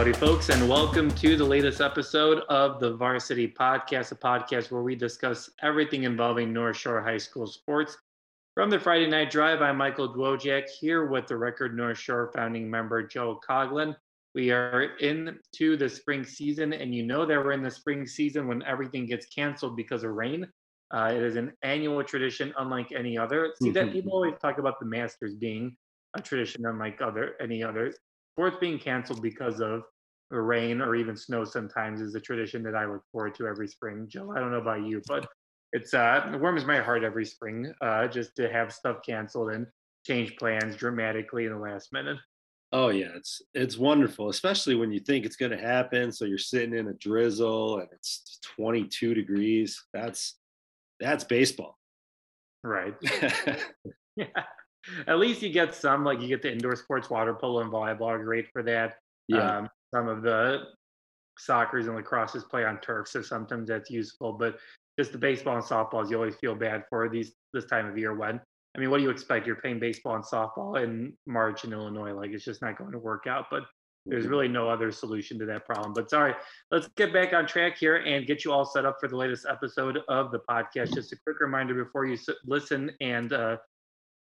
Howdy, folks, and welcome to the latest episode of the Varsity Podcast, a podcast where we discuss everything involving North Shore High School sports. From the Friday Night Drive, I'm Michael Dwojak here with the Record North Shore founding member Joe Coughlin. We are into the spring season, and you know that we're in the spring season when everything gets canceled because of rain. Uh, it is an annual tradition, unlike any other. See that people always talk about the Masters being a tradition unlike other any other sports being canceled because of rain or even snow sometimes is a tradition that I look forward to every spring. Joe, I don't know about you, but it's uh it warms my heart every spring uh just to have stuff canceled and change plans dramatically in the last minute. Oh yeah, it's it's wonderful, especially when you think it's going to happen. So you're sitting in a drizzle and it's 22 degrees. That's that's baseball. Right. yeah. At least you get some, like you get the indoor sports, water polo and volleyball are great for that. Yeah. Um, some of the soccer's and lacrosses play on turf, so sometimes that's useful. But just the baseball and softballs, you always feel bad for these this time of year when I mean, what do you expect? You're playing baseball and softball in March in Illinois. Like it's just not going to work out. But there's Mm-hmm. really no other solution to that problem. But sorry, let's get back on track here and get you all set up for the latest episode of the podcast. Just a quick reminder before you s- listen and uh,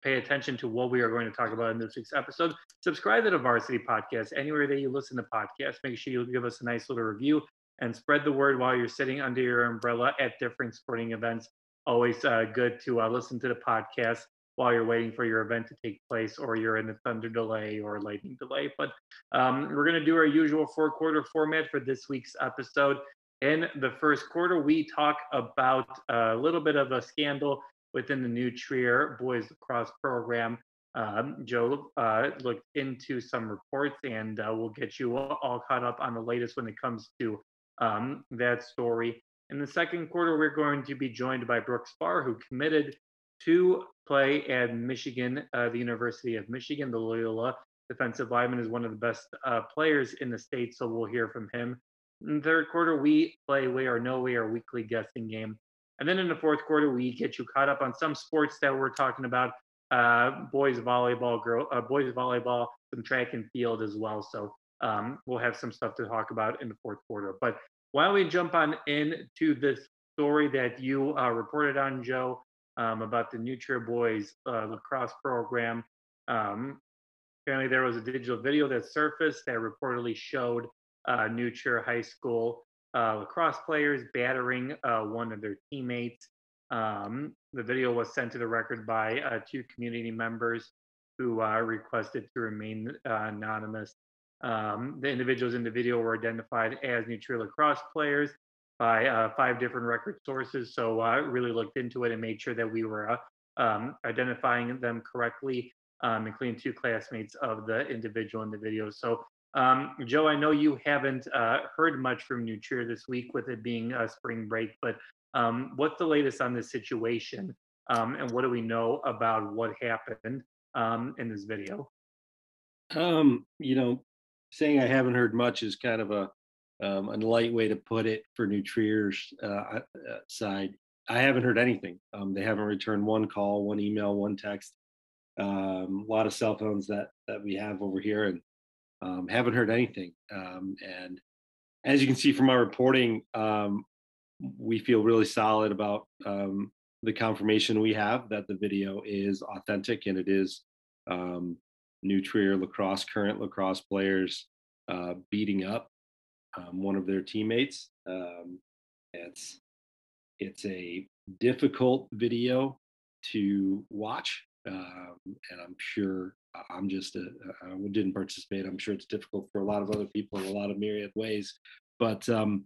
pay attention to what we are going to talk about in this week's episode. Subscribe to the Varsity Podcast anywhere that you listen to podcasts. Make sure you give us a nice little review and spread the word while you're sitting under your umbrella at different sporting events. Always uh, good to uh, listen to the podcast while you're waiting for your event to take place or you're in a thunder delay or lightning delay. But um, we're going to do our usual four quarter format for this week's episode. In the first quarter, we talk about a little bit of a scandal within the New Trier boys lacrosse program. Um, Joe uh, looked into some reports and uh, we'll get you all, caught up on the latest when it comes to um, that story. In the second quarter, we're going to be joined by Brooks Bahr, who committed to play at Michigan, uh, the University of Michigan. The Loyola defensive lineman is one of the best uh, players in the state, so we'll hear from him. In the third quarter, we play way or no way our weekly guessing game. And then in the fourth quarter, we get you caught up on some sports that we're talking about uh, boys volleyball, girl, uh, boys volleyball, some track and field as well. So um, we'll have some stuff to talk about in the fourth quarter. But why don't we jump on into this story that you uh, reported on, Joe, um, about the New Trier boys uh, lacrosse program? Um, apparently, there was a digital video that surfaced that reportedly showed uh, New Trier High School uh, lacrosse players battering uh, one of their teammates. Um, the video was sent to the record by uh, two community members who uh, requested to remain uh, anonymous. Um, the individuals in the video were identified as New Trier lacrosse players by uh, five different record sources. So I really looked into it and made sure that we were um, identifying them correctly, um, including two classmates of the individual in the video. So um, Joe, I know you haven't uh, heard much from New Trier this week with it being a spring break, but um, what's the latest on this situation? Um, and what do we know about what happened um, in this video? Um, you know, saying I haven't heard much is kind of a um, a light way to put it for New Trier's uh, uh, side. I haven't heard anything. They haven't returned one call, one email, one text. A lot of cell phones that that we have over here, and um, haven't heard anything. Um, and as you can see from our reporting, um, we feel really solid about um, the confirmation we have that the video is authentic and it is um, New Trier lacrosse current lacrosse players uh, beating up um, one of their teammates. Um, it's it's a difficult video to watch, and I'm sure I'm just a, I didn't participate. I'm sure it's difficult for a lot of other people in a lot of myriad ways, but um,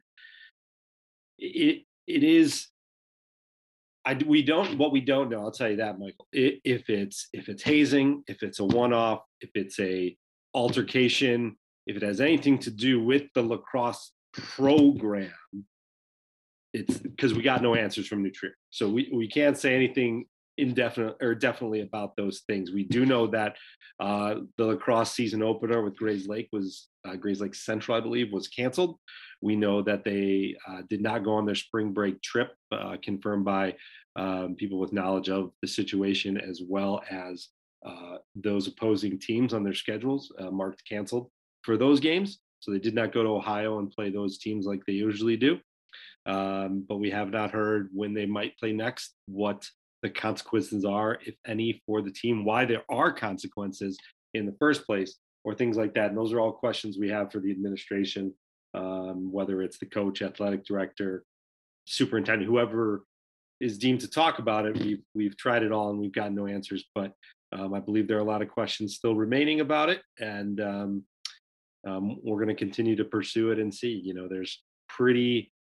it it is. I we don't what we don't know. I'll tell you that, Michael. If it's if it's hazing, if it's a one off, if it's a altercation, if it has anything to do with the lacrosse program, it's because we got no answers from New Trier. So we, we can't say anything indefinite or definitely about those things. We do know that uh, the lacrosse season opener with Grayslake was uh, Grayslake Central, I believe, was canceled. We know that they uh, did not go on their spring break trip, uh, confirmed by um, people with knowledge of the situation, as well as uh, those opposing teams on their schedules uh, marked canceled for those games. So they did not go to Ohio and play those teams like they usually do. Um, but we have not heard when they might play next, what the consequences are, if any, for the team, why there are consequences in the first place, or things like that. And those are all questions we have for the administration, um, whether it's the coach, athletic director, superintendent, whoever is deemed to talk about it. We've we've tried it all and we've gotten no answers. But um, I believe there are a lot of questions still remaining about it, and um, um, we're going to continue to pursue it and see. You know, there's pretty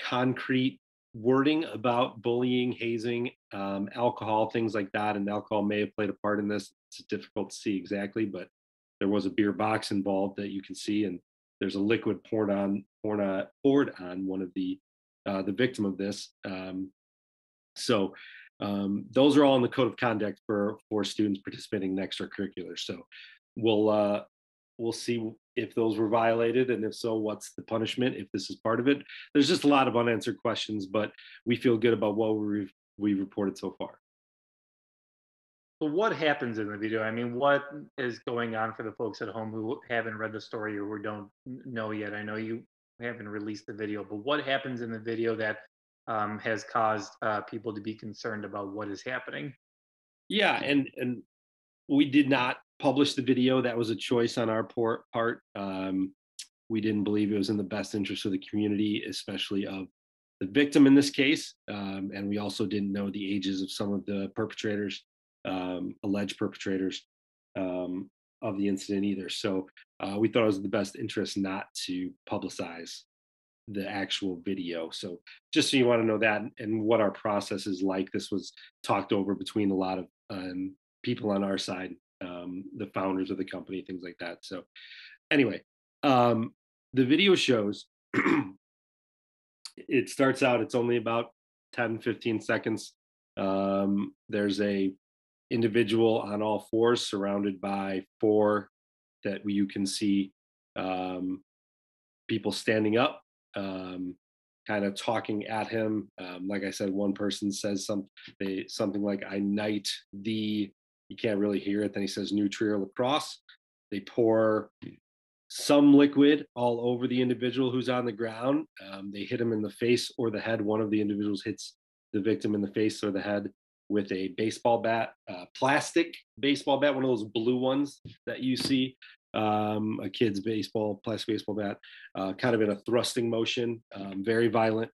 concrete wording about bullying, hazing, um, alcohol, things like that, and alcohol may have played a part in this. It's difficult to see exactly, but there was a beer box involved that you can see, and there's a liquid poured on poured on, poured on one of the uh, the victim of this. Um, so um, those are all in the code of conduct for for students participating in extracurriculars. So we'll uh, we'll see if those were violated and if so what's the punishment if this is part of it. There's just a lot of unanswered questions but we feel good about what we've we reported so far. Well, what happens in the video? I mean what is going on for the folks at home who haven't read the story or who don't know yet? I know you haven't released the video but what happens in the video that um, has caused uh, people to be concerned about what is happening? Yeah and and we did not publish the video. That was a choice on our part. Um, we didn't believe it was in the best interest of the community, especially of the victim in this case. Um, and we also didn't know the ages of some of the perpetrators, um, alleged perpetrators um, of the incident either. So uh, we thought it was the best interest not to publicize the actual video. So just so you want to know that and what our process is like, this was talked over between a lot of um, people on our side, um, the founders of the company, things like that. So, anyway, um, the video shows it starts out, it's only about 10, 15 seconds. Um, there's a individual on all fours surrounded by four that you can see um, people standing up um, kind of talking at him. Um, like I said, one person says some they, something like "I knight the you can't really hear it. Then he says New Trier lacrosse. They pour some liquid all over the individual who's on the ground. Um, they hit him in the face or the head. One of the individuals hits the victim in the face or the head with a baseball bat, uh, plastic baseball bat, one of those blue ones that you see, um, a kid's baseball, plastic baseball bat, uh, kind of in a thrusting motion, um, very violent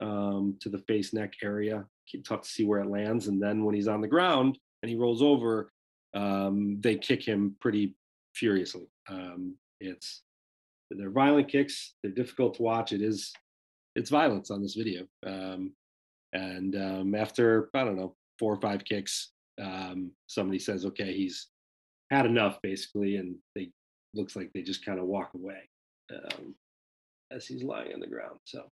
um, to the face neck area. Tough to see where it lands. And then when he's on the ground, and he rolls over, um, they kick him pretty furiously. Um, it's they're violent kicks. They're difficult to watch. It is it's violence on this video. Um, and um, after I don't know four or five kicks, um, somebody says, "Okay, he's had enough," basically, and they looks like they just kind of walk away um, as he's lying on the ground. So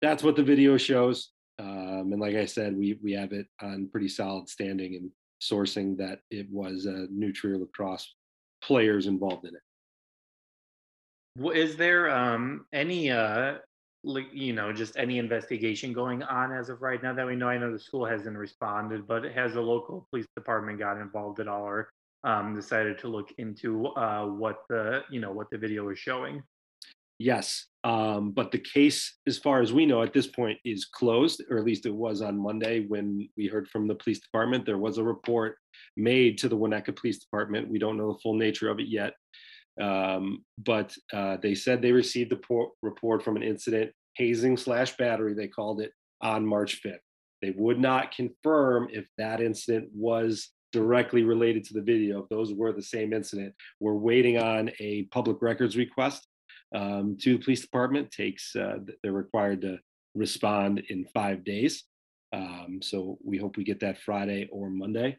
that's what the video shows. Um, and like I said, we we have it on pretty solid standing, and sourcing that it was a New Trier lacrosse players involved in it. Is there um, any, uh, like, you know, just any investigation going on as of right now that we know? I know the school hasn't responded, but has the local police department got involved at all or um, decided to look into uh, what the, you know, what the video is showing? Yes, um, but the case, as far as we know at this point, is closed, or at least it was on Monday when we heard from the police department. There was a report made to the Winnetka Police Department. We don't know the full nature of it yet, um, but uh, they said they received the por- report from an incident, hazing slash battery, they called it, on March 5th. They would not confirm if that incident was directly related to the video, if those were the same incident. We're waiting on a public records request um, to the police department takes uh, they're required to respond in five days. Um, so we hope we get that friday or monday.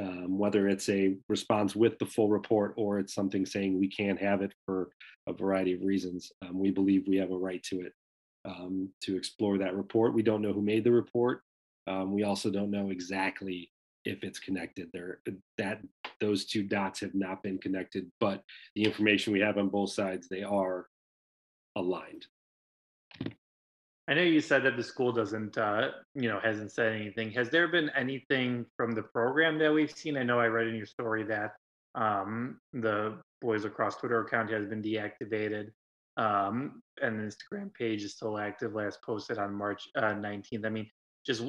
Um, whether it's a response with the full report or it's something saying we can't have it for a variety of reasons um, we believe we have a right to it um, to explore that report. We don't know who made the report. Um, we also don't know exactly if it's connected there that those two dots have not been connected but the information we have on both sides they are aligned i know you said that the school doesn't uh, you know hasn't said anything has there been anything from the program that we've seen i know i read in your story that um, the boys lacrosse Twitter account has been deactivated. Um, and the Instagram page is still active. Last posted on March uh, 19th. I mean, just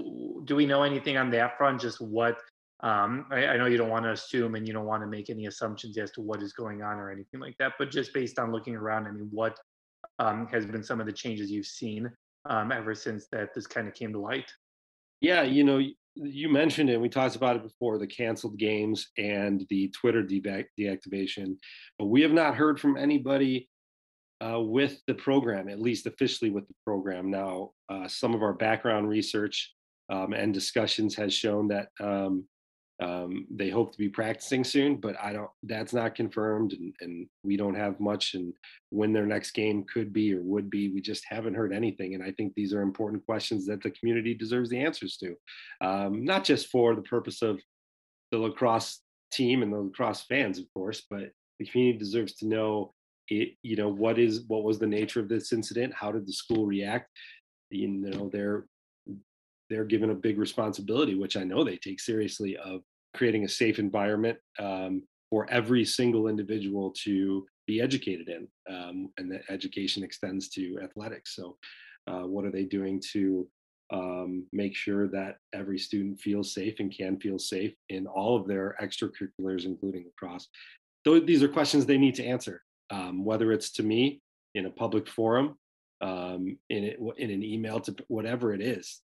do we know anything on that front? Just what um, I, I, know you don't want to assume and you don't want to make any assumptions as to what is going on or anything like that, but just based on looking around, I mean, what um, has been some of the changes you've seen um, ever since that this kind of came to light? Yeah, you know, you mentioned it. We talked about it before the canceled games and the Twitter de- deactivation, but we have not heard from anybody uh, with the program, at least officially with the program. Now, uh, some of our background research um, and discussions has shown that um, um, they hope to be practicing soon, but I don't. That's not confirmed, and, and, we don't have much. And when their next game could be or would be, we just haven't heard anything. And I think these are important questions that the community deserves the answers to, um, not just for the purpose of the lacrosse team and the lacrosse fans, of course, but the community deserves to know it. You know what is what was the nature of this incident? How did the school react? You know, they're they're given a big responsibility, which I know they take seriously, of creating a safe environment um, for every single individual to be educated in. Um, and that education extends to athletics. So, uh, what are they doing to um, make sure that every student feels safe and can feel safe in all of their extracurriculars, including lacrosse? These are questions they need to answer, um, whether it's to me in a public forum, um, in, it, in an email to whatever it is.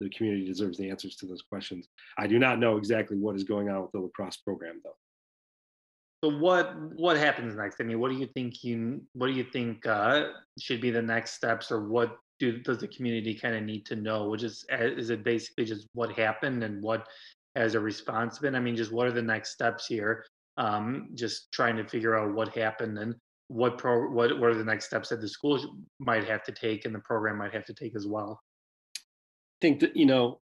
The community deserves the answers to those questions. I do not know exactly what is going on with the lacrosse program, though. So what what happens next? I mean, what do you think you what do you think uh, should be the next steps, or what do does the community kind of need to know? Which is uh, is it basically just what happened and what has a response been? I mean, just what are the next steps here? Um, just trying to figure out what happened and what pro what what are the next steps that the school might have to take and the program might have to take as well. I think that you know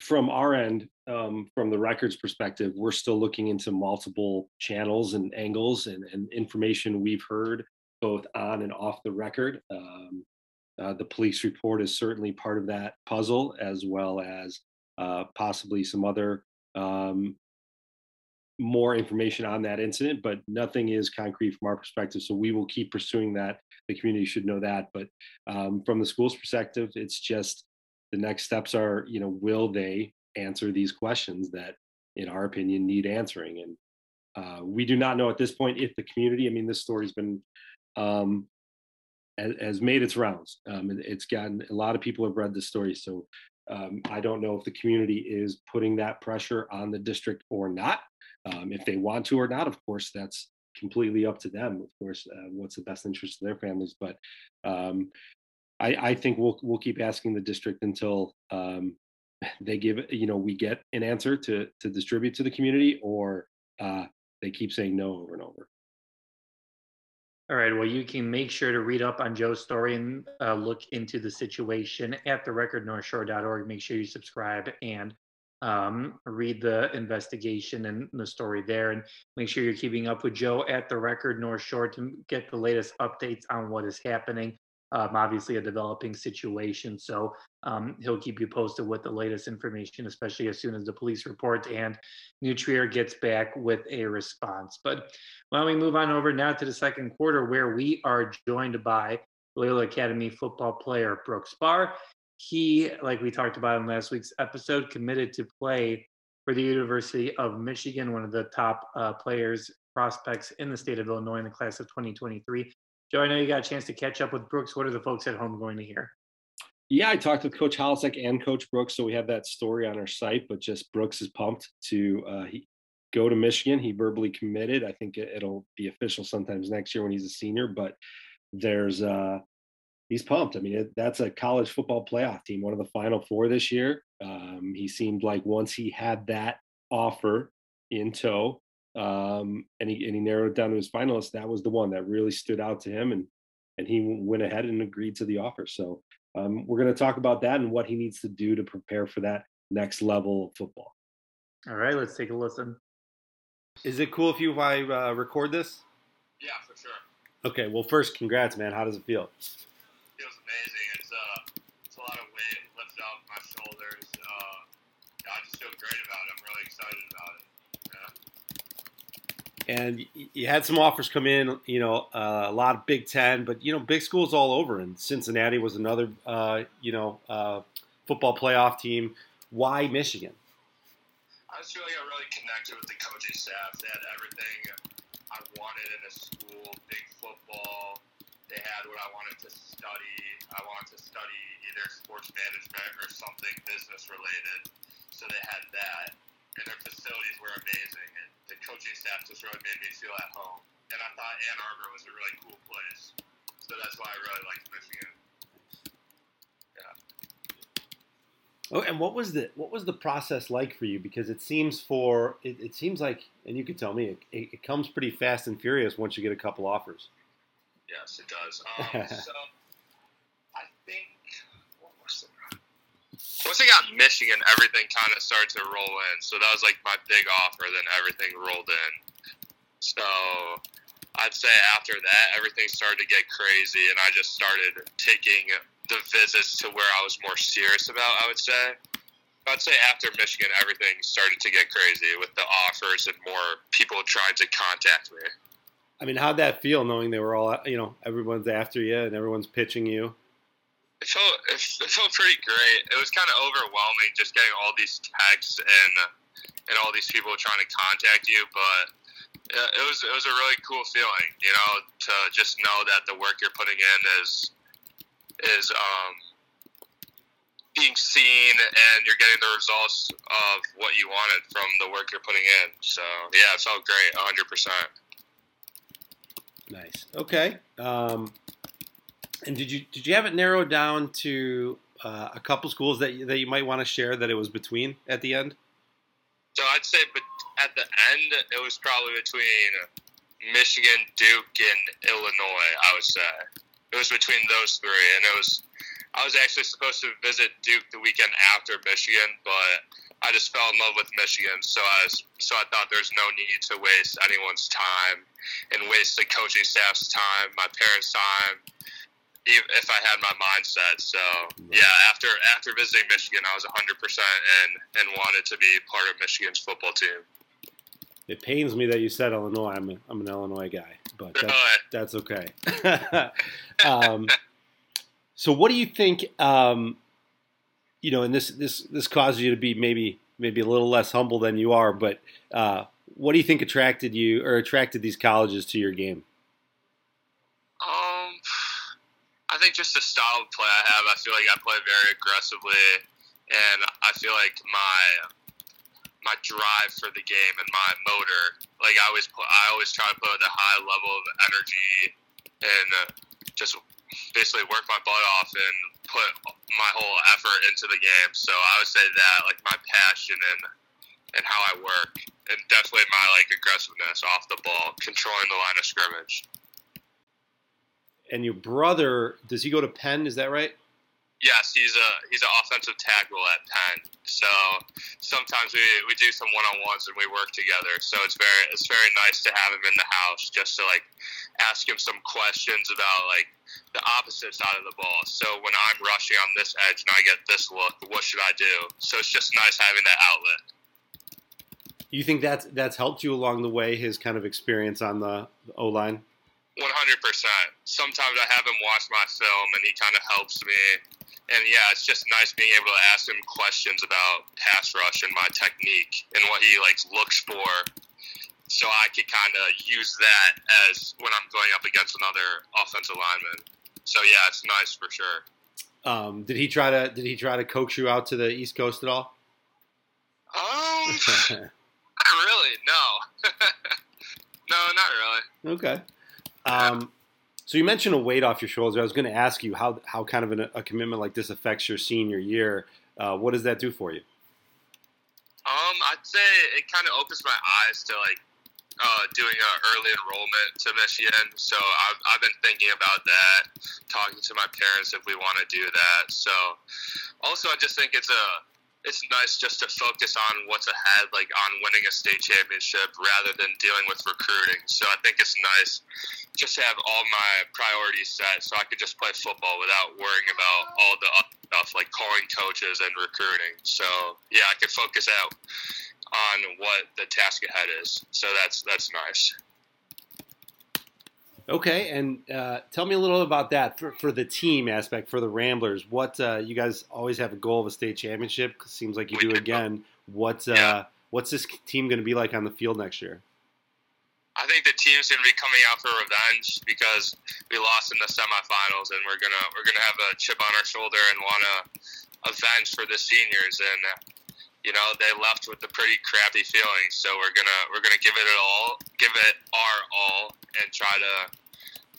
from our end um, from the records perspective we're still looking into multiple channels and angles and, and information we've heard both on and off the record. Um, uh, the police report is certainly part of that puzzle as well as uh, possibly some other um, more information on that incident, but nothing is concrete from our perspective. So we will keep pursuing that. The community should know that. But um, from the school's perspective, it's just the next steps are you know will they answer these questions that in our opinion need answering and uh, we do not know at this point if the community i mean this story's been um, has, made its rounds um, it's gotten a lot of people have read the story so um, i don't know if the community is putting that pressure on the district or not um, if they want to or not of course that's completely up to them of course uh, what's the best interest of their families but um, I, I think we'll we'll keep asking the district until um, they give you know we get an answer to to distribute to the community, or uh, they keep saying no over and over. All right. Well, you can make sure to read up on Joe's story and uh, look into the situation at the recordnorthshore.org. Make sure you subscribe and um, read the investigation and the story there. And make sure you're keeping up with Joe at the Record North Shore to get the latest updates on what is happening um, obviously a developing situation. So um, he'll keep you posted with the latest information, especially as soon as the police report and New Trier gets back with a response. But why don't we move on over now to the second quarter, where we are joined by Loyola Academy football player Brooks Bahr. He, like we talked about in last week's episode, committed to play for the University of Michigan, one of the top uh, players prospects in the state of Illinois in the class of 2023. Joe, I know you got a chance to catch up with Brooks. What are the folks at home going to hear? Yeah, I talked with Coach Holecek and Coach Brooks, so we have that story on our site. But just Brooks is pumped to uh, he, go to Michigan. He verbally committed. I think it, will be official sometimes next year when he's a senior. But there's uh, he's pumped. I mean, it, that's a college football playoff team, one of the final four this year. Um, he seemed like once he had that offer in tow, um, and he and he narrowed down to his finalists. That was the one that really stood out to him, and and he went ahead and agreed to the offer. So um, we're going to talk about that and what he needs to do to prepare for that next level of football. All right, let's take a listen. Is it cool if you if I uh, record this? Yeah, for sure. Okay. Well, first, congrats, man. How does it feel? Amazing. It's uh, it's a lot of weight lifted off my shoulders. Uh, I just feel great about it. I'm really excited about it. and you had some offers come in. You know, uh, a lot of Big Ten, but you know, big schools all over. And Cincinnati was another, uh, you know, uh, football playoff team. Why Michigan? I just feel like I really connected with the coaching staff. They had everything I wanted in a school, big football. They had what I wanted to study. I wanted to study either sports management or something business related. So they had that. And their facilities were amazing. And the coaching staff just really made me feel at home. And I thought Ann Arbor was a really cool place. So that's why I really liked Michigan. Yeah. Oh, and what was the what was the process like for you? Because it seems for it, it seems like, and you can tell me, it, it, it comes pretty fast and furious once you get a couple offers. Yes, it does. Um, so I think what was it? Once I got Michigan, everything kind of started to roll in. So that was like my big offer. Then everything rolled in. So I'd say after that, everything started to get crazy, and I just started taking the visits to where I was more serious about. I would say. I'd say after Michigan, everything started to get crazy with the offers and more people trying to contact me. I mean, how'd that feel knowing they were all, you know, everyone's after you and everyone's pitching you? It felt it felt pretty great. It was kind of overwhelming just getting all these texts and and all these people trying to contact you, but it was it was a really cool feeling, you know, to just know that the work you're putting in is is um, being seen and you're getting the results of what you wanted from the work you're putting in. So yeah, it felt great, 100. percent Nice. Okay. Um, and did you did you have it narrowed down to uh, a couple schools that that you might want to share that it was between at the end? So I'd say, but at the end, it was probably between Michigan, Duke, and Illinois. I would say it was between those three, and it was. I was actually supposed to visit Duke the weekend after Michigan, but I just fell in love with Michigan, so I was, so I thought there's no need to waste anyone's time and waste the coaching staff's time, my parents' time, if if I had my mindset. So yeah, after after visiting Michigan, I was 100 percent and and wanted to be part of Michigan's football team. It pains me that you said Illinois. I'm a, I'm an Illinois guy, but that, Uh, that's okay. um, so, what do you think? Um, you know, and this this this causes you to be maybe maybe a little less humble than you are, but uh, what do you think attracted you or attracted these colleges to your game? Um, I think just the style of play I have. I feel like I play very aggressively, and I feel like my my drive for the game and my motor. Like I always, put, I always try to play put a high level of energy and just basically work my butt off and put my whole effort into the game. So I would say that like my passion and and how I work, and definitely my like aggressiveness off the ball, controlling the line of scrimmage. And your brother, does he go to Penn? Is that right? Yes, he's a he's an offensive tackle at Penn. So sometimes we, we do some one on ones and we work together. So it's very it's very nice to have him in the house just to like ask him some questions about like the opposite side of the ball. So when I'm rushing on this edge and I get this look, what should I do? So it's just nice having that outlet. You think that's that's helped you along the way? His kind of experience on the O line. One hundred percent. Sometimes I have him watch my film and he kind of helps me. And yeah, it's just nice being able to ask him questions about pass rush and my technique and what he like looks for, so I could kind of use that as when I'm going up against another offensive lineman. So yeah, it's nice for sure. Um, did he try to did he try to coax you out to the East Coast at all? Um, not really. No, no, not really. okay. Um, so you mentioned a weight off your shoulders. I was going to ask you how how kind of an, a commitment like this affects your senior year. Uh, what does that do for you? Um, I'd say it kind of opens my eyes to like uh, doing an early enrollment to Michigan. So I've, I've been thinking about that, talking to my parents if we want to do that. So also, I just think it's a it's nice just to focus on what's ahead, like on winning a state championship rather than dealing with recruiting. So I think it's nice just to have all my priorities set so I could just play football without worrying about all the other stuff like calling coaches and recruiting. So yeah, I could focus out on what the task ahead is. So that's that's nice. Okay, and uh, tell me a little about that for, for the team aspect for the Ramblers. What uh, you guys always have a goal of a state championship? Seems like you do again. What's uh, what's this team going to be like on the field next year? I think the team's going to be coming out for revenge because we lost in the semifinals, and we're gonna we're gonna have a chip on our shoulder and want to avenge for the seniors. And you know they left with a pretty crappy feeling, so we're gonna we're gonna give it all, give it our all, and try to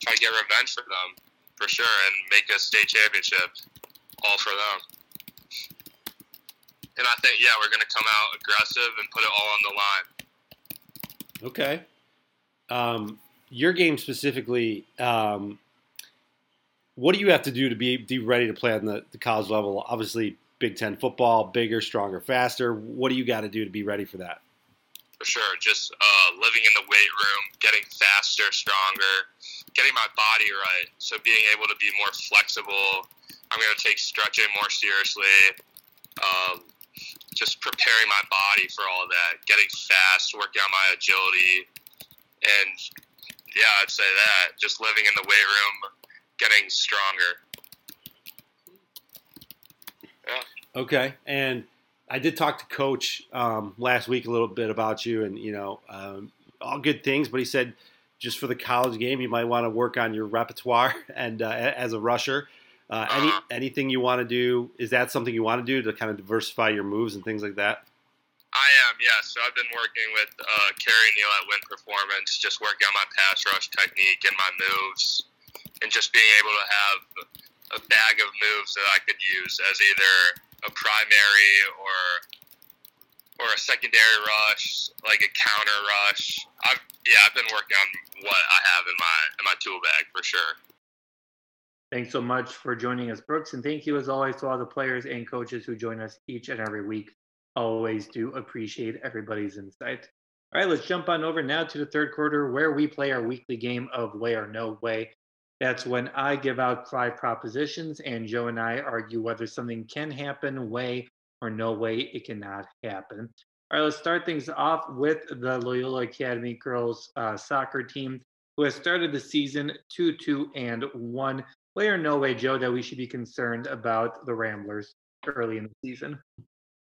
try to get revenge for them for sure, and make a state championship all for them. And I think yeah, we're gonna come out aggressive and put it all on the line. Okay. Um, your game specifically, um, what do you have to do to be, be ready to play on the, the college level? Obviously, Big Ten football, bigger, stronger, faster. What do you got to do to be ready for that? for sure. Just uh, living in the weight room, getting faster, stronger, getting my body right. So being able to be more flexible. I'm going to take stretching more seriously. Um, just preparing my body for all that, getting fast, working on my agility, and yeah, I'd say that. Just living in the weight room, getting stronger. Okay, and I did talk to Coach um, last week a little bit about you, and you know, um, all good things. But he said just for the college game, you might want to work on your repertoire and uh, as a rusher. Uh, any anything you want to do? Is that something you want to do to kind of diversify your moves and things like that? I am, yes. So I've been working with uh, Kerry Neal at Win Performance, just working on my pass rush technique and my moves, and just being able to have a bag of moves that I could use as either a primary or or a secondary rush, like a counter rush. I've yeah, I've been working on what I have in my in my tool bag for sure. Thanks so much for joining us, Brooks. And thank you, as always, to all the players and coaches who join us each and every week. Always do appreciate everybody's insight. All right, let's jump on over now to the third quarter where we play our weekly game of way or no way. That's when I give out five propositions and Joe and I argue whether something can happen, way or no way it cannot happen. All right, let's start things off with the Loyola Academy girls uh, soccer team who has started the season 2 2 and 1 way or no way, Joe, that we should be concerned about the Ramblers early in the season?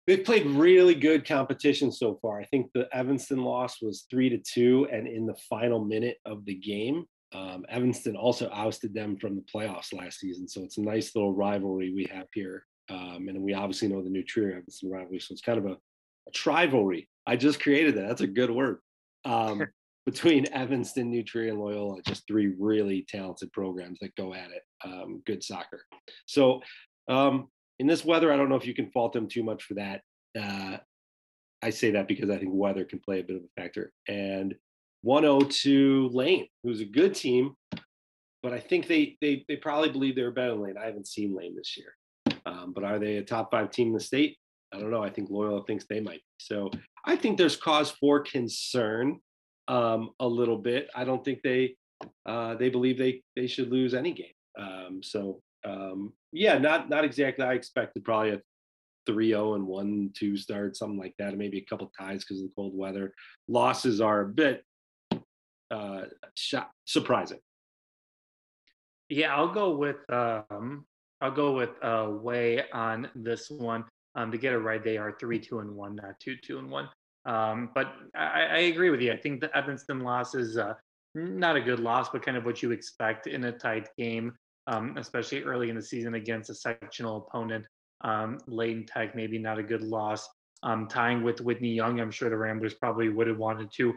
They've played really good competition so far. I think the Evanston loss was three to two, and in the final minute of the game, um, Evanston also ousted them from the playoffs last season. So it's a nice little rivalry we have here, um, and we obviously know the new Trier Evanston rivalry. So it's kind of a, a trivalry. I just created that. That's a good word. Um, between Evanston, New Trier, and Loyola, just three really talented programs that go at it. Um, good soccer. So um, in this weather, I don't know if you can fault them too much for that. Uh, I say that because I think weather can play a bit of a factor. And 102 Lane, who's a good team, but I think they they they probably believe they're better than Lane. I haven't seen Lane this year, um, but are they a top five team in the state? I don't know. I think Loyola thinks they might. Be. So I think there's cause for concern um, a little bit. I don't think they uh, they believe they they should lose any game. Um, so um, yeah, not not exactly. I expected probably a 3-0 and 1-2 start, something like that, and maybe a couple ties because of the cold weather. Losses are a bit uh, surprising. Yeah, I'll go with um, I'll go with uh, way on this one. Um, to get it right, they are three, two, and one, not two, two, and one. Um, but I, I agree with you. I think the Evanston loss is uh, not a good loss, but kind of what you expect in a tight game, um, especially early in the season against a sectional opponent. Um, Lane Tech, maybe not a good loss. Um, tying with Whitney Young, I'm sure the Ramblers probably would have wanted to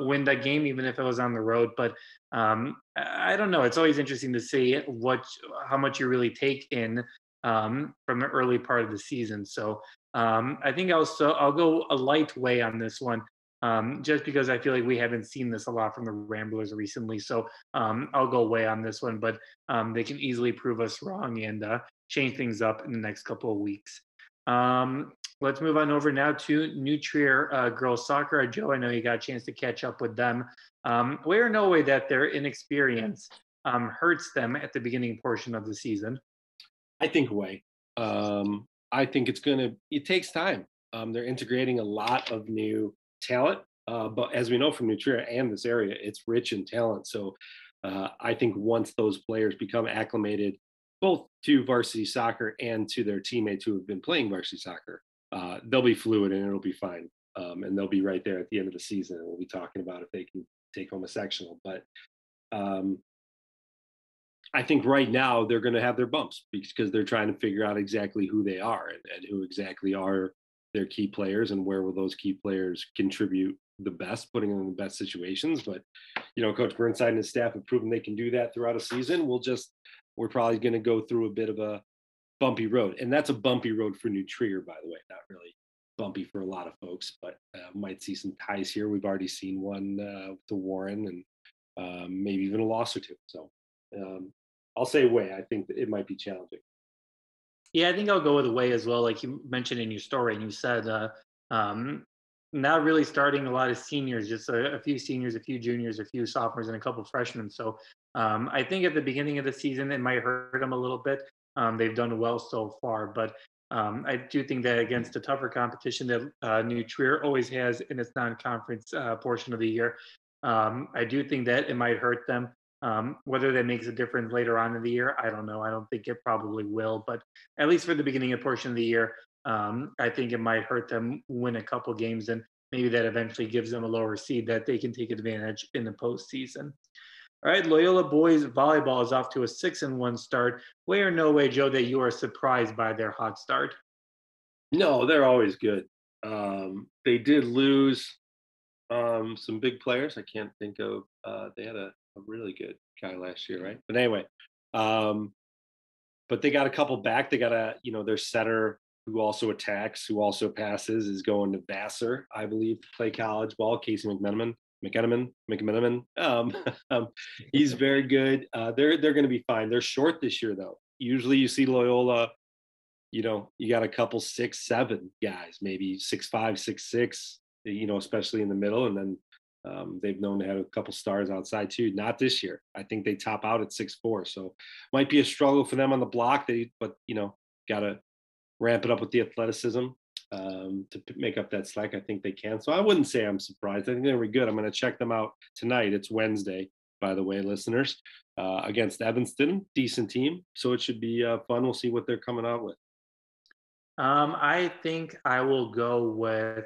win that game, even if it was on the road. But um, I don't know. It's always interesting to see what, how much you really take in um, from the early part of the season. So um, I think I'll so I'll go a light way on this one, um, just because I feel like we haven't seen this a lot from the Ramblers recently. So um, I'll go way on this one, but um, they can easily prove us wrong and uh, change things up in the next couple of weeks. Um, let's move on over now to New Trier uh, girls soccer. Uh, Joe, I know you got a chance to catch up with them. Um, way or no way that their inexperience um, hurts them at the beginning portion of the season. I think way. Um, I think it's gonna. It takes time. Um, they're integrating a lot of new talent, uh, but as we know from New Trier and this area, it's rich in talent. So uh, I think once those players become acclimated both to varsity soccer and to their teammates who have been playing varsity soccer, uh, they'll be fluid and it'll be fine. Um, and they'll be right there at the end of the season. And we'll be talking about if they can take home a sectional. But um, I think right now they're going to have their bumps because they're trying to figure out exactly who they are and, and who exactly are their key players and where will those key players contribute the best, putting them in the best situations. But you know, Coach Burnside and his staff have proven they can do that throughout a season. We'll just we're probably going to go through a bit of a bumpy road, and that's a bumpy road for New Trier, by the way. Not really bumpy for a lot of folks, but uh, might see some ties here. We've already seen one uh, to Warren, and um, maybe even a loss or two. So um, I'll say way. I think it might be challenging. Yeah, I think I'll go with way as well. Like you mentioned in your story, and you said uh, um, not really starting a lot of seniors, just a, a, few seniors, a few juniors, a few sophomores, and a couple freshmen. So um, I think at the beginning of the season, it might hurt them a little bit. Um, they've done well so far, but um, I do think that against a tougher competition that uh, New Trier always has in its non-conference uh, portion of the year, um, I do think that it might hurt them. Um, whether that makes a difference later on in the year, I don't know. I don't think it probably will, but at least for the beginning of portion of the year, um, I think it might hurt them win a couple games, and maybe that eventually gives them a lower seed that they can take advantage in the postseason. All right, Loyola boys volleyball is off to a six and one start. Way or no way, Joe, that you are surprised by their hot start? No, they're always good. Um, they did lose um, some big players. I can't think of. Uh, they had a a really good guy last year, right? But anyway, um, but they got a couple back. They got a, you know, their setter who also attacks, who also passes, is going to Vassar, I believe, to play college ball. Casey McMenamin, McMenamin, McMenamin. Um, um, he's very good. Uh, they're they're going to be fine. They're short this year though. Usually you see Loyola, you know, you got a couple six, seven guys, maybe six five, six six, you know, especially in the middle, and then um, they've known to have a couple stars outside too. Not this year. I think they top out at six four, so might be a struggle for them on the block. They, but you know, got to ramp it up with the athleticism um, to make up that slack. I think they can. So I wouldn't say I'm surprised. I think they're good. I'm going to check them out tonight. It's Wednesday, by the way, listeners, uh, against Evanston, decent team. So it should be uh, fun. We'll see what they're coming out with. Um, I think I will go with.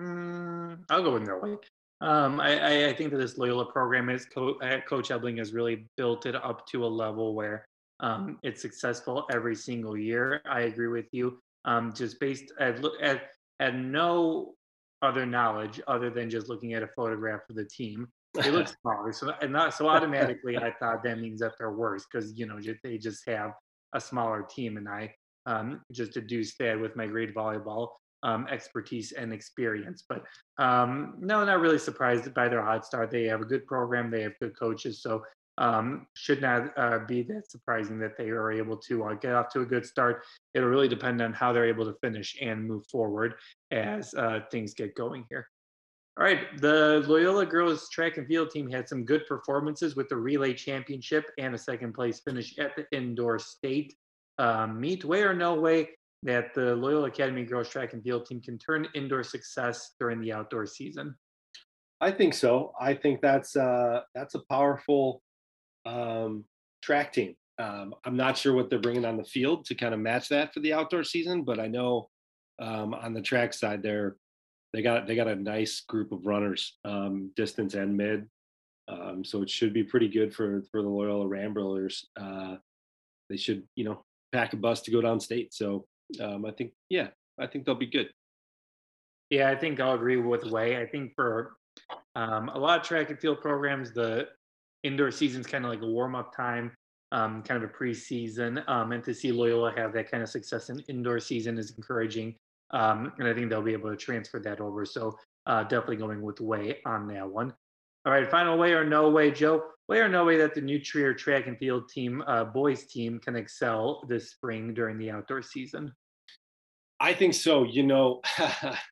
Mm, I'll go with no way. Um, I, I, think that this Loyola program is Co- uh, Coach Ebling has really built it up to a level where um, it's successful every single year. I agree with you. Um, just based at, at at no other knowledge other than just looking at a photograph of the team, they look smaller. So and not so automatically, I thought that means that they're worse because you know they just have a smaller team, and I um, just deduced that with my grade volleyball um, expertise and experience. But um, no, not really surprised by their hot start. They have a good program. They have good coaches. So um, should not uh, be that surprising that they are able to uh, get off to a good start. It'll really depend on how they're able to finish and move forward as uh, things get going here. All right, the Loyola girls track and field team had some good performances with the relay championship and a second place finish at the indoor state um, meet. Way or no way, that the Loyola Academy girls track and field team can turn indoor success during the outdoor season? I think so. I think that's uh, that's a powerful um, track team. Um, I'm not sure what they're bringing on the field to kind of match that for the outdoor season, but I know um, on the track side they're they got they got a nice group of runners, um, distance and mid. Um, so it should be pretty good for for the Loyola Ramblers. Uh, they should you know pack a bus to go downstate. So um, I think, yeah, I think they'll be good. Yeah, I think I'll agree with Way. I think for um, a lot of track and field programs, the indoor season is kind of like a warm up time, um, kind of a preseason. Um, and to see Loyola have that kind of success in indoor season is encouraging. Um, and I think they'll be able to transfer that over. So uh, definitely going with Way on that one. All right, final way or no way, Joe. Way or no way that the New Trier track and field team, uh, boys team, can excel this spring during the outdoor season. I think so. You know,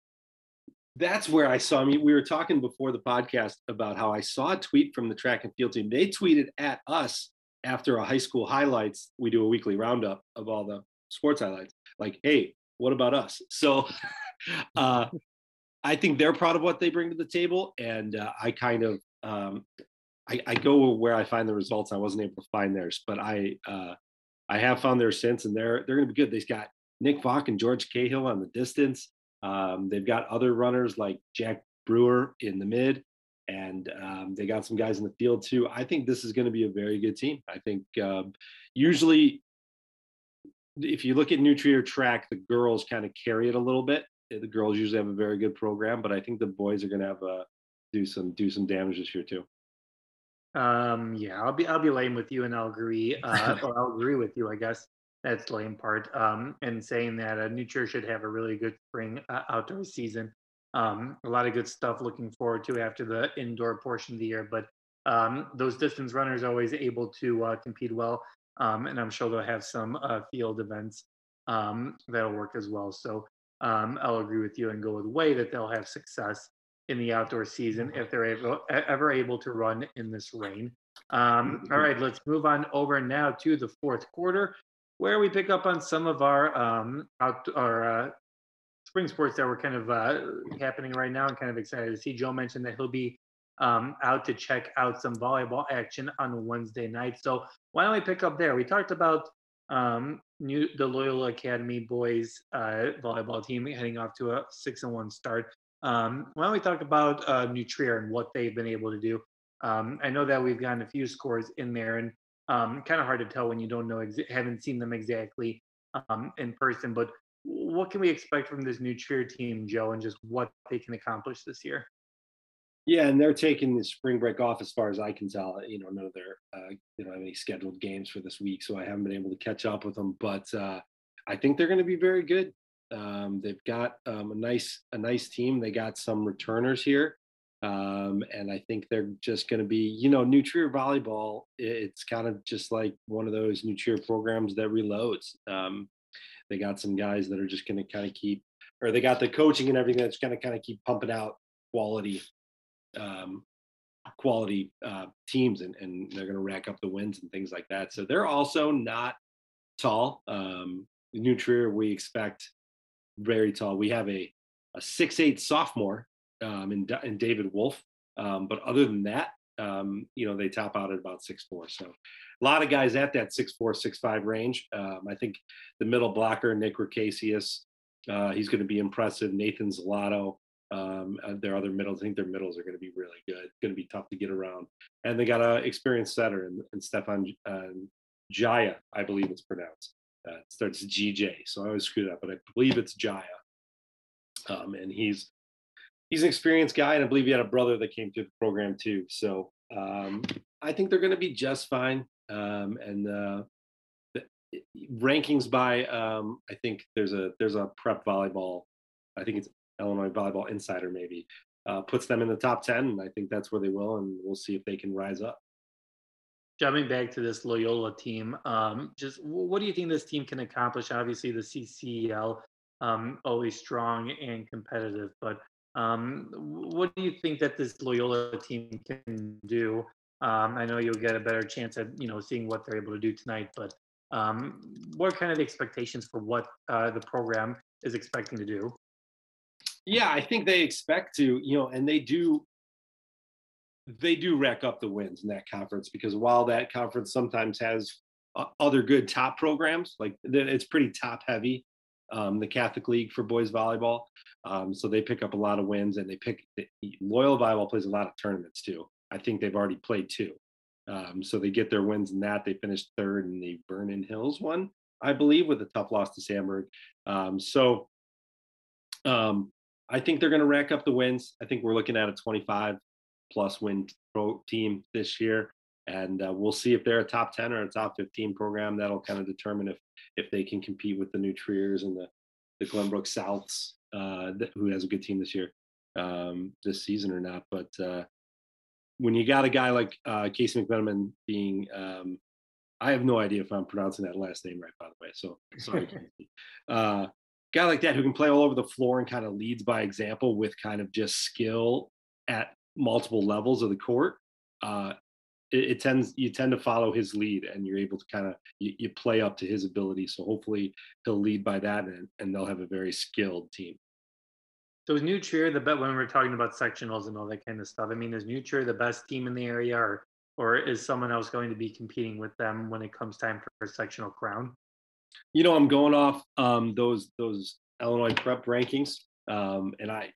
that's where I saw. I mean, we were talking before the podcast about how I saw a tweet from the track and field team. They tweeted at us after a high school highlights. We do a weekly roundup of all the sports highlights. Like, hey, what about us? So uh, I think they're proud of what they bring to the table, and uh, I kind of um, I, I, go where I find the results. I wasn't able to find theirs, but I uh, I have found theirs since, and they're they're going to be good. They've got Nick Falk and George Cahill on the distance. Um, they've got other runners like Jack Brewer in the mid, and um, they got some guys in the field too. I think this is going to be a very good team. I think um, usually, if you look at New Trier track, the girls kind of carry it a little bit. The girls usually have a very good program, but I think the boys are going to have a do some do some damage this year too. Um, yeah, I'll be I'll be lame with you, and I'll agree, uh, or I'll agree with you, I guess. That's lame part. Um, and saying that uh, New Trier should have a really good spring uh, outdoor season. Um, a lot of good stuff looking forward to after the indoor portion of the year. But um, those distance runners always able to uh, compete well, um, and I'm sure they'll have some uh, field events um, that'll work as well. So um, I'll agree with you and go with the way that they'll have success in the outdoor season if they're able, ever able to run in this rain. Um, all right, let's move on over now to the fourth quarter, where we pick up on some of our um, out our uh, spring sports that were kind of uh, happening right now. I'm kind of excited to see. Joe mentioned that he'll be um, out to check out some volleyball action on Wednesday night. So why don't we pick up there? We talked about um, new the Loyola Academy boys uh, volleyball team heading off to a six and one start. Um, why don't we talk about uh, New Trier and what they've been able to do? Um, I know that we've gotten a few scores in there, and um, kind of hard to tell when you don't know, ex- haven't seen them exactly um, in person. But what can we expect from this New Trier team, Joe, and just what they can accomplish this year? Yeah, and they're taking the spring break off, as far as I can tell. You know, none of their, uh, they don't have any scheduled games for this week, so I haven't been able to catch up with them. But uh, I think they're going to be very good. Um, they've got um, a nice a nice team. They got some returners here, um, and I think they're just going to be, you know, New Trier volleyball. It's kind of just like one of those New Trier programs that reloads. Um, they got some guys that are just going to kind of keep, or they got the coaching and everything that's going to kind of keep pumping out quality, um, quality uh, teams, and, and they're going to rack up the wins and things like that. So they're also not tall. Um, we expect very tall. We have a a six eight sophomore um, in, in David Wolf, um, but other than that, um, you know, they top out at about six four. So a lot of guys at that six four six five range. Um, I think the middle blocker Nick Ricasius, uh, he's going to be impressive. Nathan Zalato, um, uh, their other middles. I think their middles are going to be really good. Going to be tough to get around, and they got an experienced setter and, in Stefan uh, Jaya, I believe it's pronounced. Uh, it starts GJ, so I always screw that, but I believe it's Jaya. Um, and he's he's an experienced guy, and I believe he had a brother that came through the program too. So um, I think they're going to be just fine. Um, and uh, rankings by um, I think there's a there's a prep volleyball. I think it's Illinois Volleyball Insider maybe uh, puts them in the top ten, and I think that's where they will, and we'll see if they can rise up jumping back to this Loyola team, um, just what do you think this team can accomplish? Obviously, the CCL um, always strong and competitive, but um, what do you think that this Loyola team can do? Um, I know you'll get a better chance at you know seeing what they're able to do tonight, but um, what kind of expectations for what uh, the program is expecting to do? Yeah, I think they expect to, you know, and they do they do rack up the wins in that conference because while that conference sometimes has uh, other good top programs, like it's pretty top heavy, um, the Catholic League for boys volleyball. Um, so they pick up a lot of wins and they pick Loyola Volleyball plays a lot of tournaments too. I think they've already played two. Um, so they get their wins in that. They finished third in the Vernon Hills one, I believe, with a tough loss to Sandburg. Um, so um, I think they're going to rack up the wins. I think we're looking at a 25 plus win team this year. And uh, we'll see if they're a top 10 or a top 15 program. That'll kind of determine if if they can compete with the New Triers and the, the Glenbrook Souths, uh, who has a good team this year, um, this season or not. But uh, when you got a guy like uh, Casey McMenamin being, um, I have no idea if I'm pronouncing that last name right, by the way. So sorry, uh, guy like that who can play all over the floor and kind of leads by example with kind of just skill at multiple levels of the court, uh, it, it, tends you tend to follow his lead, and you're able to kind of you, you, play up to his ability. So hopefully he'll lead by that, and, and they'll have a very skilled team. So is New Trier the best when we're talking about sectionals and all that kind of stuff? I mean, is New Trier the best team in the area, or or is someone else going to be competing with them when it comes time for a sectional crown? You know, I'm going off um, those those Illinois prep rankings, um, and I,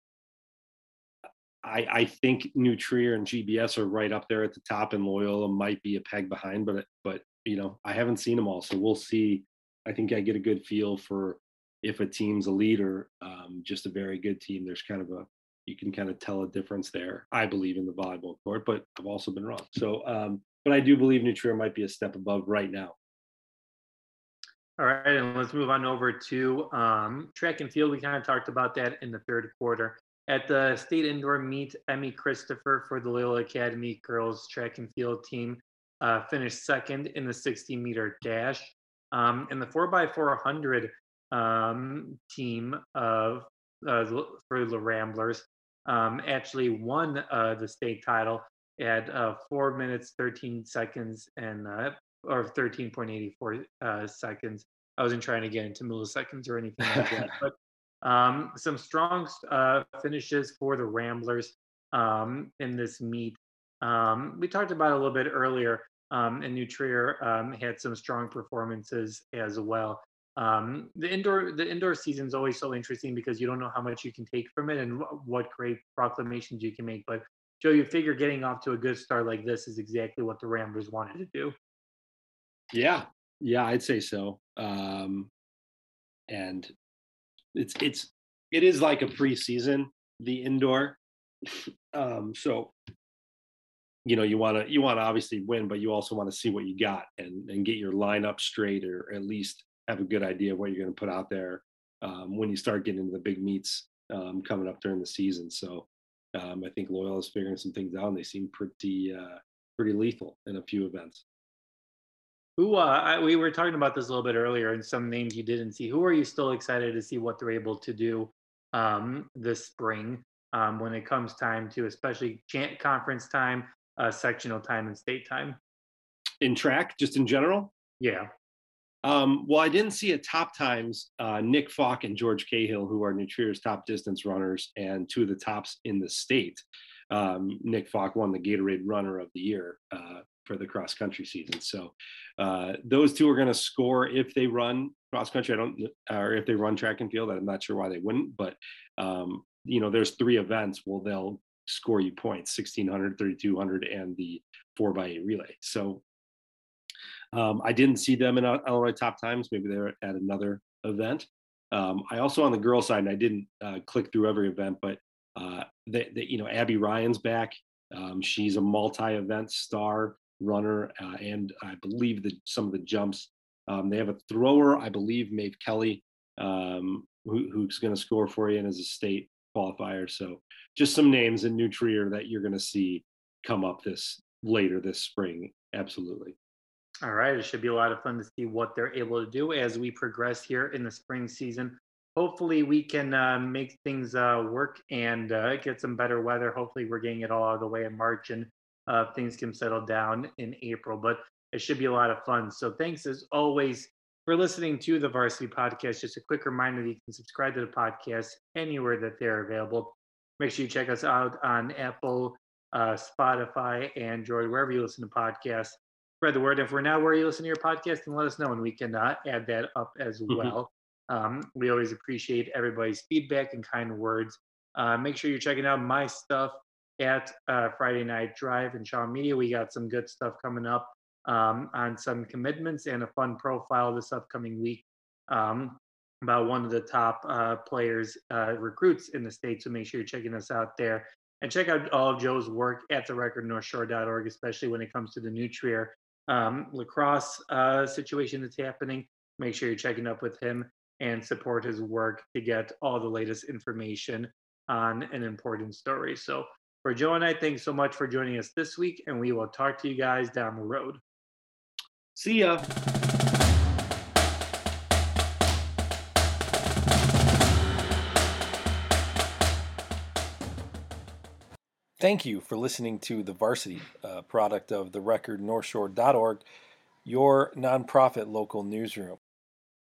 I I think New Trier and GBS are right up there at the top, and Loyola might be a peg behind, but but you know I haven't seen them all, so we'll see. I think I get a good feel for if a team's a leader, um, just a very good team. There's kind of a you can kind of tell a difference there. I believe in the volleyball court, but I've also been wrong. So, um, but I do believe New Trier might be a step above right now. All right, and let's move on over to um, track and field. We kind of talked about that in the third quarter. At the state indoor meet, Emmy Christopher for the Loyola Academy girls track and field team uh, finished second in the 60 meter dash. Um, in the 4x400 um, team of uh, for the Ramblers, um, actually won uh, the state title at uh, four minutes, 13 seconds, and uh, or 13.84 uh, seconds. I wasn't trying to get into milliseconds or anything like that, but um, some strong uh, finishes for the Ramblers um, in this meet. Um, we talked about a little bit earlier, um, and New Trier um, had some strong performances as well. Um, the indoor the indoor season is always so interesting because you don't know how much you can take from it and what great proclamations you can make. But Joe, you figure getting off to a good start like this is exactly what the Ramblers wanted to do. Yeah, yeah, I'd say so. And it's it's it is like a preseason, the indoor. um, so you know you want to you want to obviously win, but you also want to see what you got and and get your lineup straight, or at least have a good idea of what you're going to put out there um, when you start getting into the big meets um, coming up during the season. So um, I think Loyola is figuring some things out, and they seem pretty uh, pretty lethal in a few events. Who uh, I, we were talking about this a little bit earlier, and some names you didn't see. Who are you still excited to see what they're able to do um, this spring um, when it comes time to, especially chant conference time, uh, sectional time, and state time? In track, just in general. Yeah. Um, well, I didn't see at top times uh, Nick Falk and George Cahill, who are New Trier's top distance runners and two of the tops in the state. Um, Nick Falk won the Gatorade Runner of the Year uh, for the cross country season. So uh, those two are going to score if they run cross country. I don't, or if they run track and field. I'm not sure why they wouldn't, but um, you know, there's three events. Well, they'll score you points 1600 3200 and the 4 by 8 relay so um, I didn't see them in Illinois top times. Maybe they're at another event. Um, I also on the girl side, and I didn't uh, click through every event, but uh, you know, Abby Ryan's back. Um, she's a multi-event star runner, uh, and I believe that some of the jumps. Um, they have a thrower, I believe, Maeve Kelly, um, who, who's going to score for you and as a state qualifier. So just some names in New Trier that you're going to see come up this later this spring. Absolutely. All right, it should be a lot of fun to see what they're able to do as we progress here in the spring season. Hopefully, we can uh, make things uh, work and uh, get some better weather. Hopefully, we're getting it all out of the way in March and uh, things can settle down in April. But it should be a lot of fun. So, thanks as always for listening to the Varsity Podcast. Just a quick reminder that you can subscribe to the podcast anywhere that they're available. Make sure you check us out on Apple, uh, Spotify, Android, wherever you listen to podcasts spread the word. If we're not where you listen to your podcast, then let us know and we can uh, add that up as mm-hmm. well. Um, we always appreciate everybody's feedback and kind words. Uh, make sure you're checking out my stuff at uh, Friday Night Drive and Shaw Media. We got some good stuff coming up um, on some commitments and a fun profile this upcoming week um, about one of the top uh, players, uh, recruits in the state. So make sure you're checking us out there. And check out all of Joe's work at the recordnorthshore.org, especially when it comes to the New Trier um, lacrosse uh, situation that's happening. Make sure you're checking up with him and support his work to get all the latest information on an important story. So, for Joe and I, thanks so much for joining us this week, and we will talk to you guys down the road. See ya. Thank you for listening to The Varsity, uh, product of the record northshore.org, your nonprofit local newsroom.